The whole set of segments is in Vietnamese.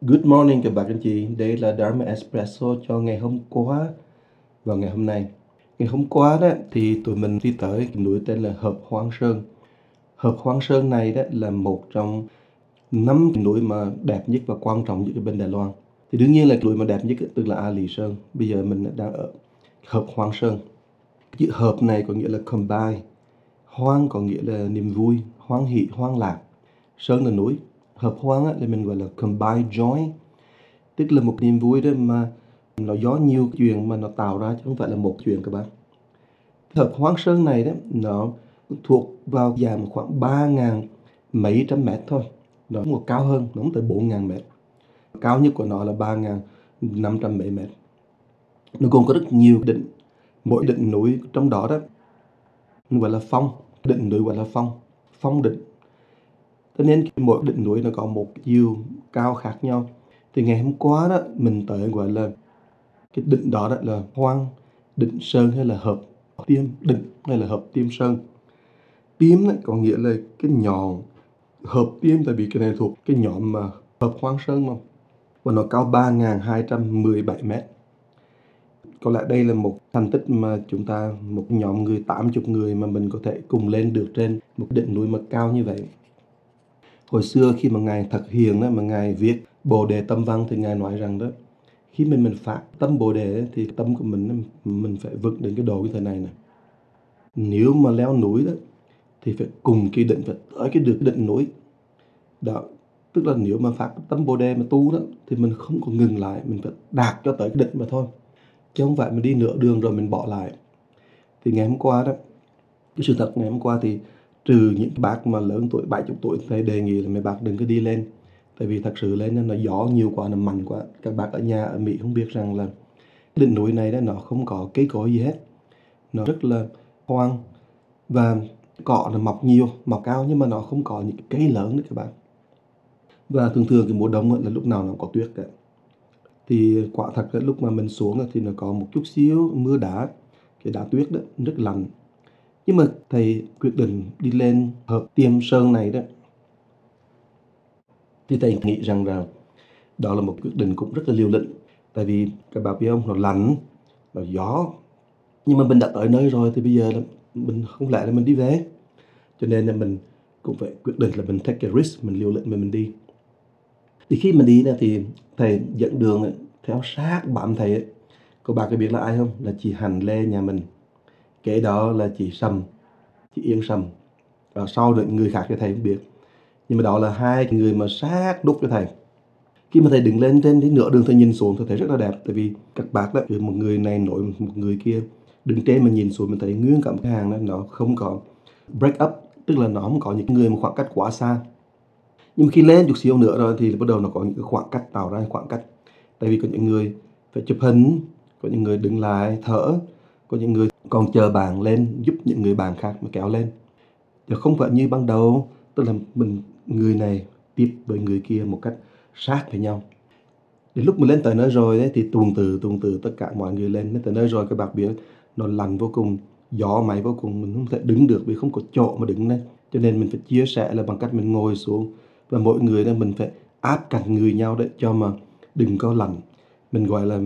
Good morning các bạn anh chị, đây là Dharma Espresso cho ngày hôm qua và ngày hôm nay. Ngày hôm qua đó thì tụi mình đi tới núi tên là Hợp Hoang Sơn. Hợp Hoang Sơn này đó là một trong năm núi mà đẹp nhất và quan trọng nhất ở bên Đài Loan. Thì đương nhiên là núi mà đẹp nhất tức là A Lì Sơn. Bây giờ mình đang ở Hợp Hoang Sơn. Chữ hợp này có nghĩa là combine. Hoang có nghĩa là niềm vui, Hoang hỷ, Hoang lạc. Sơn là núi, hợp hoan á, là mình gọi là combine joy. Tức là một niềm vui đó mà nó do nhiều chuyện mà nó tạo ra chứ không phải là một chuyện các bạn. Hợp hoan sơn này đó nó thuộc vào dài khoảng ba ngàn mấy trăm mét thôi. Nó một cao hơn nó tới bốn ngàn mét. Cao nhất của nó là ba ngàn năm trăm mấy mét. Nó gồm có rất nhiều đỉnh. Mỗi đỉnh núi trong đó đó gọi là phong. Đỉnh núi gọi là phong. Phong đỉnh cho nên mỗi đỉnh núi nó có một chiều cao khác nhau thì ngày hôm qua đó mình tới gọi là cái đỉnh đó, đó là hoang đỉnh sơn hay là hợp tiêm đỉnh hay là hợp tiêm sơn. Tiêm đó, có nghĩa là cái nhọn hợp tiêm tại vì cái này thuộc cái nhóm mà hợp hoang sơn mà và nó cao 3.217 mét. Có lẽ đây là một thành tích mà chúng ta một nhóm người 80 người mà mình có thể cùng lên được trên một đỉnh núi mà cao như vậy hồi xưa khi mà ngài thực hiện đó, mà ngài viết bồ đề tâm văn thì ngài nói rằng đó, khi mình mình phát tâm bồ đề thì tâm của mình mình phải vững đến cái độ như thế này này nếu mà leo núi đó, thì phải cùng cái định, phải tới cái được định núi. Đó, tức là nếu mà phát tâm bồ đề mà tu đó, thì mình không có ngừng lại, mình phải đạt cho tới cái định mà thôi. Chứ không phải mình đi nửa đường rồi mình bỏ lại. Thì ngày hôm qua đó, cái sự thật ngày hôm qua thì trừ những bác mà lớn tuổi 70 tuổi thì đề nghị là mấy bác đừng có đi lên. Tại vì thật sự lên nó gió nhiều quá, nó mạnh quá. Các bác ở nhà ở Mỹ không biết rằng là đỉnh núi này đó, nó không có cây cối gì hết. Nó rất là hoang và cỏ nó mọc nhiều, mọc cao nhưng mà nó không có những cây lớn nữa các bạn và thường thường cái mùa đông là lúc nào nó có tuyết cả. Thì quả thật là lúc mà mình xuống thì nó có một chút xíu mưa đá. Cái đá tuyết đó, rất lạnh nhưng mà thầy quyết định đi lên hợp tiêm sơn này đó. Thì thầy nghĩ rằng là đó là một quyết định cũng rất là liều lĩnh. Tại vì cái bà biết không nó lạnh, nó gió. Nhưng mà mình đã tới nơi rồi thì bây giờ là mình không lẽ là mình đi về. Cho nên là mình cũng phải quyết định là mình take a risk, mình liều lĩnh mà mình đi. Thì khi mình đi thì thầy dẫn đường theo sát bạn thầy có bà có biết là ai không? Là chị Hành Lê nhà mình kế đó là chị Sầm, chị Yên Sầm. Và sau rồi người khác thì thầy không biết. Nhưng mà đó là hai người mà sát đúc cho thầy. Khi mà thầy đứng lên trên cái nửa đường thầy nhìn xuống thì thấy rất là đẹp. Tại vì các bác đó, một người này nổi, một người kia đứng trên mà nhìn xuống mình thấy nguyên cả một cái hàng đó, nó không có break up. Tức là nó không có những người mà khoảng cách quá xa. Nhưng mà khi lên chút xíu nữa rồi thì bắt đầu nó có những cái khoảng cách, tạo ra khoảng cách. Tại vì có những người phải chụp hình, có những người đứng lại, thở, có những người còn chờ bạn lên giúp những người bạn khác mà kéo lên. Chứ không phải như ban đầu tức là mình người này tiếp với người kia một cách sát với nhau. Đến lúc mình lên tới nơi rồi đấy, thì tuần từ tuần từ tất cả mọi người lên. Đến tới nơi rồi cái bạc biển nó lạnh vô cùng gió máy vô cùng mình không thể đứng được vì không có chỗ mà đứng lên cho nên mình phải chia sẻ là bằng cách mình ngồi xuống. Và mỗi người là mình phải áp cạnh người nhau để cho mà đừng có lạnh. Mình gọi là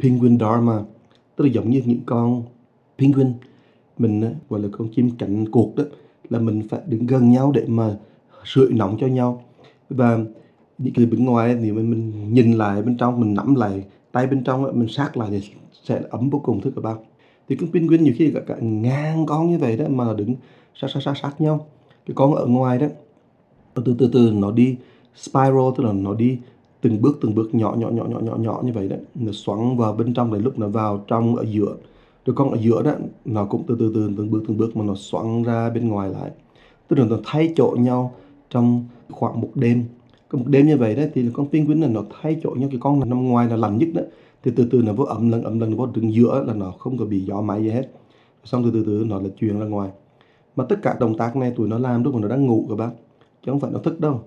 penguin dharma tức là giống như những con penguin mình gọi là con chim cạnh cụt đó là mình phải đứng gần nhau để mà sưởi nóng cho nhau. Và những người bên ngoài thì mình, mình nhìn lại bên trong mình nắm lại tay bên trong mình sát lại thì sẽ ấm vô cùng thưa các bạn. Thì con penguin nhiều khi cả, cả ngang con như vậy đó mà đứng sát sát sát sát nhau. Cái con ở ngoài đó từ từ từ nó đi spiral tức là nó đi từng bước từng bước nhỏ nhỏ nhỏ nhỏ nhỏ nhỏ như vậy đấy nó xoắn vào bên trong để lúc nó vào trong ở giữa đứa con ở giữa đó, nó cũng từ từ từ, từng bước từng bước mà nó xoắn ra bên ngoài lại. Tức là nó thay chỗ nhau trong khoảng một đêm. Có một đêm như vậy đó, thì con penguin là nó thay chỗ nhau, cái con nằm ngoài là lạnh nhất đó. Thì từ từ nó vô ẩm lần ẩm lần, vô đứng giữa là nó không có bị gió máy gì hết. Xong từ từ từ nó là chuyển ra ngoài. Mà tất cả động tác này tụi nó làm lúc mà nó đang ngủ các bác, chứ không phải nó thức đâu.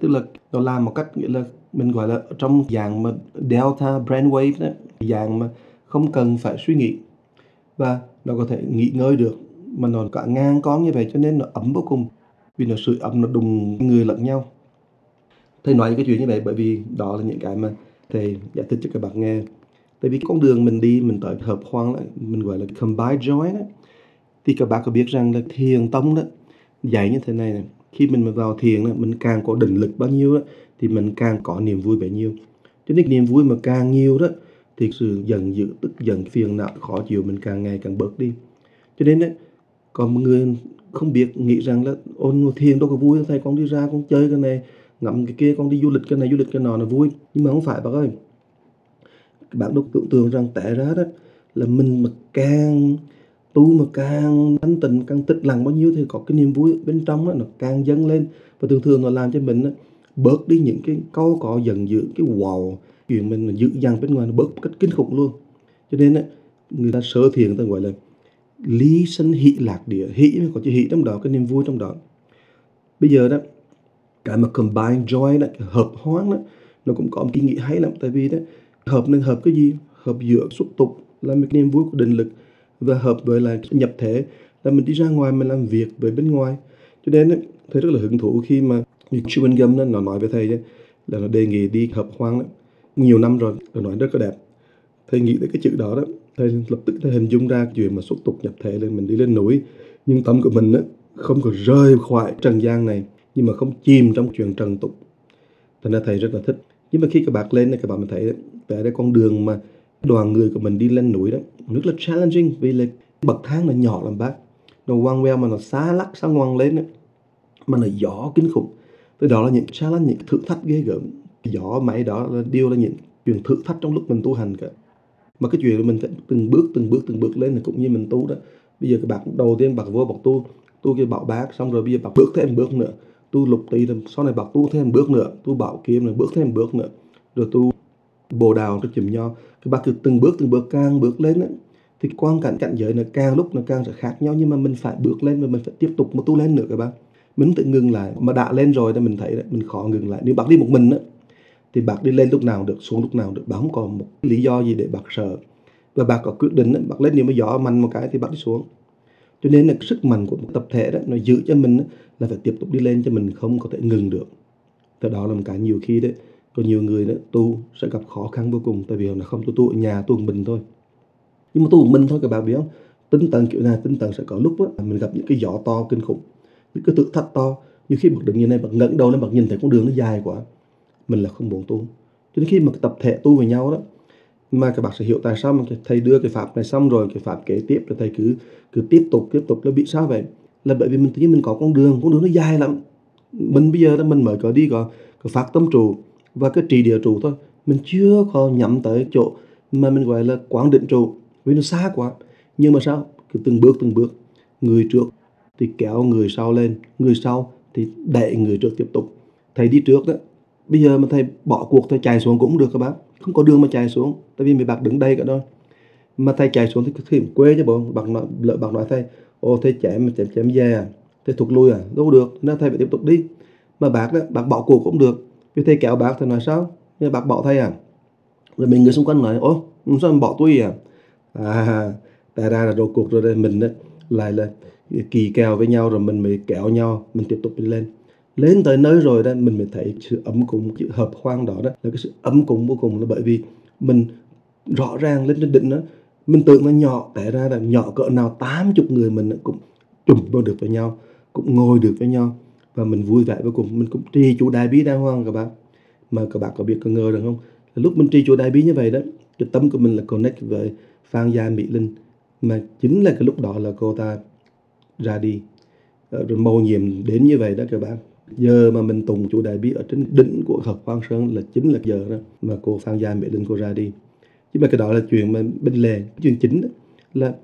Tức là nó làm một cách nghĩa là mình gọi là trong dạng mà delta brainwave đó, dạng mà không cần phải suy nghĩ và nó có thể nghỉ ngơi được. Mà nó cả ngang con như vậy cho nên nó ấm vô cùng vì nó sưởi ấm nó đùng người lẫn nhau. Thầy nói những cái chuyện như vậy bởi vì đó là những cái mà thầy giải thích cho các bạn nghe. Tại vì con đường mình đi mình tới hợp hoang lại mình gọi là combine joy đó. Thì các bạn có biết rằng là thiền tông đó dạy như thế này này khi mình mà vào thiền đó, mình càng có định lực bao nhiêu đó, thì mình càng có niềm vui bấy nhiêu. Cho nên niềm vui mà càng nhiều đó thì sự giận dữ tức giận phiền não khó chịu mình càng ngày càng bớt đi. Cho nên đấy còn một người không biết nghĩ rằng là ôn thiền đâu có vui thầy con đi ra con chơi cái này ngắm cái kia con đi du lịch cái này du lịch cái nọ là vui. Nhưng mà không phải bác ơi. Bạn đúc tưởng tượng rằng tệ ra đó là mình mà càng tu mà càng thanh tịnh càng tích lặng bao nhiêu thì có cái niềm vui bên trong đó, nó càng dâng lên. Và thường thường nó làm cho mình đó, bớt đi những cái câu có giận dữ cái wow chuyện mình dữ dằn bên ngoài nó bớt cách kinh khủng luôn. Cho nên á người ta sơ thiền ta gọi là lý sân hỷ lạc địa. Hỷ có chữ hỷ trong đó cái niềm vui trong đó. Bây giờ đó cái mà combine joy đó cái hợp hoán đó nó cũng có một cái nghĩ hay lắm. Tại vì đó hợp nên hợp cái gì? Hợp giữa xúc tục là một niềm vui của định lực và hợp với là nhập thể. Là mình đi ra ngoài mình làm việc với bên ngoài. Cho nên ấy, thấy rất là hứng thú khi mà Chuan Gum đó, nó nói với thầy ấy, là nó đề nghị đi hợp hoang đó. nhiều năm rồi nó nói rất là đẹp. Thầy nghĩ tới cái chữ đó đó thầy lập tức thầy hình dung ra chuyện mà xuất tục nhập thể lên mình đi lên núi. Nhưng tâm của mình đó, không có rơi khỏi trần gian này nhưng mà không chìm trong chuyện trần tục. Thành ra thầy rất là thích. Nhưng mà khi các bạn lên này các bạn mình thấy tại đây con đường mà đoàn người của mình đi lên núi đó rất là challenging vì là bậc thang nó nhỏ lắm bác. Nó quăng queo mà nó xa lắc xa ngoằn lên đó. mà nó gió kinh khủng tới đó là những challenge những thử thách ghê gớm. Gió máy đó là điều là những chuyện thử thách trong lúc mình tu hành cả. Mà cái chuyện là mình phải từng bước từng bước từng bước lên là cũng như mình tu đó. Bây giờ cái bạn đầu tiên bạn vô bậc tu tu cái bảo bác xong rồi bây giờ bạn bước thêm bước nữa. Tu lục tỳ sau này bạn tu thêm bước nữa tu bảo kiếm rồi bước thêm bước nữa. Rồi tu bồ đào cái chùm nho. Cái bạn cứ từng bước từng bước càng bước lên ấy, thì quan cảnh cảnh giới nó càng lúc nó càng sẽ khác nhau. Nhưng mà mình phải bước lên và mình phải tiếp tục mà tu lên nữa các bạn mình tự ngừng lại. Mà đã lên rồi thì mình thấy đấy, mình khó ngừng lại. Nếu bạn đi một mình á thì bạn đi lên lúc nào được xuống lúc nào được. Bạn không còn một lý do gì để bạn sợ. Và bạn có quyết định ấy, bạn lên nếu mà gió mạnh một cái thì bạn đi xuống. Cho nên là sức mạnh của một tập thể đó nó giữ cho mình là phải tiếp tục đi lên cho mình không có thể ngừng được. Từ đó là một cái nhiều khi đấy. Có nhiều người đó tu sẽ gặp khó khăn vô cùng. Tại vì là không tu tu ở nhà tu một mình thôi. Nhưng mà tu một mình thôi các bạn biết không? Tinh tần kiểu này tinh tần sẽ có lúc đó, mình gặp những cái gió to kinh khủng những cái tự thật to. Như khi bậc đứng như này bậc ngẩng đầu lên bậc nhìn thấy con đường nó dài quá mình là không muốn tu. Cho nên khi mà tập thể tu với nhau đó mà các bạn sẽ hiểu tại sao mà thầy đưa cái pháp này xong rồi cái pháp kế tiếp rồi thầy cứ cứ tiếp tục tiếp tục nó bị sao vậy? Là bởi vì mình tự nhiên mình có con đường con đường nó dài lắm. Mình bây giờ đó mình mới có đi có, có phát tâm trụ và cái trì địa trụ thôi. Mình chưa có nhắm tới chỗ mà mình gọi là quán định trụ vì nó xa quá. Nhưng mà sao? Cứ từng bước từng bước. Người trước thì kéo người sau lên. Người sau thì đẩy người trước tiếp tục. Thầy đi trước đó. Bây giờ mà thầy bỏ cuộc thầy chạy xuống cũng được các bác. Không có đường mà chạy xuống tại vì mấy bác đứng đây cả đó. Mà thầy chạy xuống thì thì quê chứ bộ. Bác nói lỡ bác nói thầy ô thầy chạy mà chém chém về à. Thầy thụt lui à. Đâu được nên thầy phải tiếp tục đi. Mà bác đó bác bỏ cuộc cũng được. Vì thầy kéo bác thầy nói sao? Nhưng bác bỏ thầy à. Rồi mình người xung quanh nói ô sao mình bỏ tôi à? À tại ra là đồ cuộc rồi đây mình đó, lại là kỳ kèo với nhau rồi mình mới kéo nhau, mình tiếp tục đi lên. Lên tới nơi rồi đó, mình mới thấy sự ấm cúng, sự hợp khoang đó đó, là cái sự ấm cúng vô cùng là bởi vì mình rõ ràng lên trên đỉnh đó, mình tưởng nó nhỏ té ra là nhỏ cỡ nào tám chục người mình cũng chùm vô được với nhau, cũng ngồi được với nhau và mình vui vẻ vô cùng. Mình cũng trì chủ đại bí đàng hoàng các bạn. Mà các bạn có biết có ngờ được không? Lúc mình trì chủ đại bí như vậy đó, cái tâm của mình là connect với Phan Gia Mỹ Linh. Mà chính là cái lúc đó là cô ta ra đi. Ờ, rồi mầu nhiệm đến như vậy đó các bạn. Giờ mà mình tùng chủ đại bi ở trên đỉnh của hợp Quang Sơn là chính là giờ đó mà cô Phan Gia Mỹ Linh cô ra đi. Chứ mà cái đó là chuyện mà bên lề chuyện chính đó, là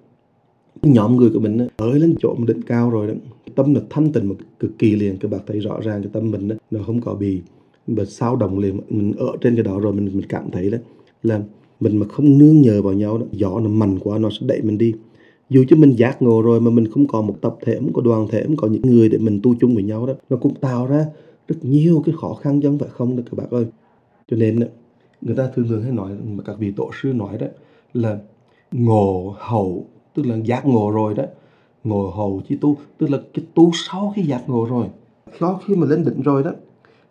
nhóm người của mình đó, ở lên chỗ một đỉnh cao rồi đó tâm là thanh tịnh một cực kỳ liền. Các bạn thấy rõ ràng cái tâm mình đó, nó không có bị mà sao động liền. Mình ở trên cái đó rồi mình mình cảm thấy đó là mình mà không nương nhờ vào nhau đó gió nó mạnh quá nó sẽ đẩy mình đi dù cho mình giác ngộ rồi mà mình không còn một tập thể không có đoàn thể không có những người để mình tu chung với nhau đó nó cũng tạo ra rất nhiều cái khó khăn chứ không phải không đó các bạn ơi cho nên người ta thường thường hay nói mà các vị tổ sư nói đó là ngộ hậu tức là giác ngộ rồi đó ngộ hậu chi tu tức là cái tu sau khi giác ngộ rồi sau khi mà lên đỉnh rồi đó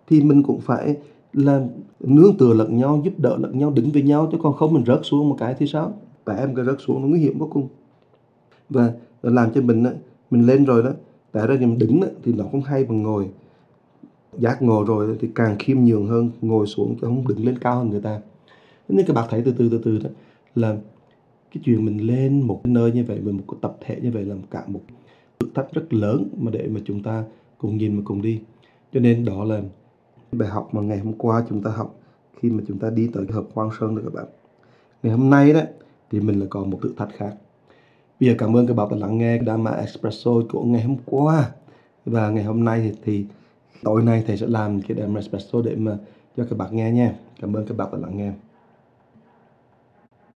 thì mình cũng phải là nương tựa lẫn nhau, giúp đỡ lẫn nhau, đứng với nhau chứ còn không mình rớt xuống một cái thì sao? Và em cái rớt xuống nó nguy hiểm vô cùng. Và làm cho mình á, mình lên rồi đó, tại ra mình đứng á, thì nó không hay bằng ngồi. Giác ngồi rồi thì càng khiêm nhường hơn, ngồi xuống chứ không đứng lên cao hơn người ta. Nên các bạn thấy từ từ từ từ đó là cái chuyện mình lên một cái nơi như vậy, với một cái tập thể như vậy là cả một thử thách rất lớn mà để mà chúng ta cùng nhìn và cùng đi. Cho nên đó là bài học mà ngày hôm qua chúng ta học khi mà chúng ta đi tới hợp Quang Sơn rồi các bạn. Ngày hôm nay đó thì mình là còn một thử thách khác. Bây giờ cảm ơn các bạn đã lắng nghe Dharma Espresso của ngày hôm qua. Và ngày hôm nay thì, thì tối nay thầy sẽ làm cái Dharma Espresso để mà cho các bạn nghe nha. Cảm ơn các bạn đã lắng nghe.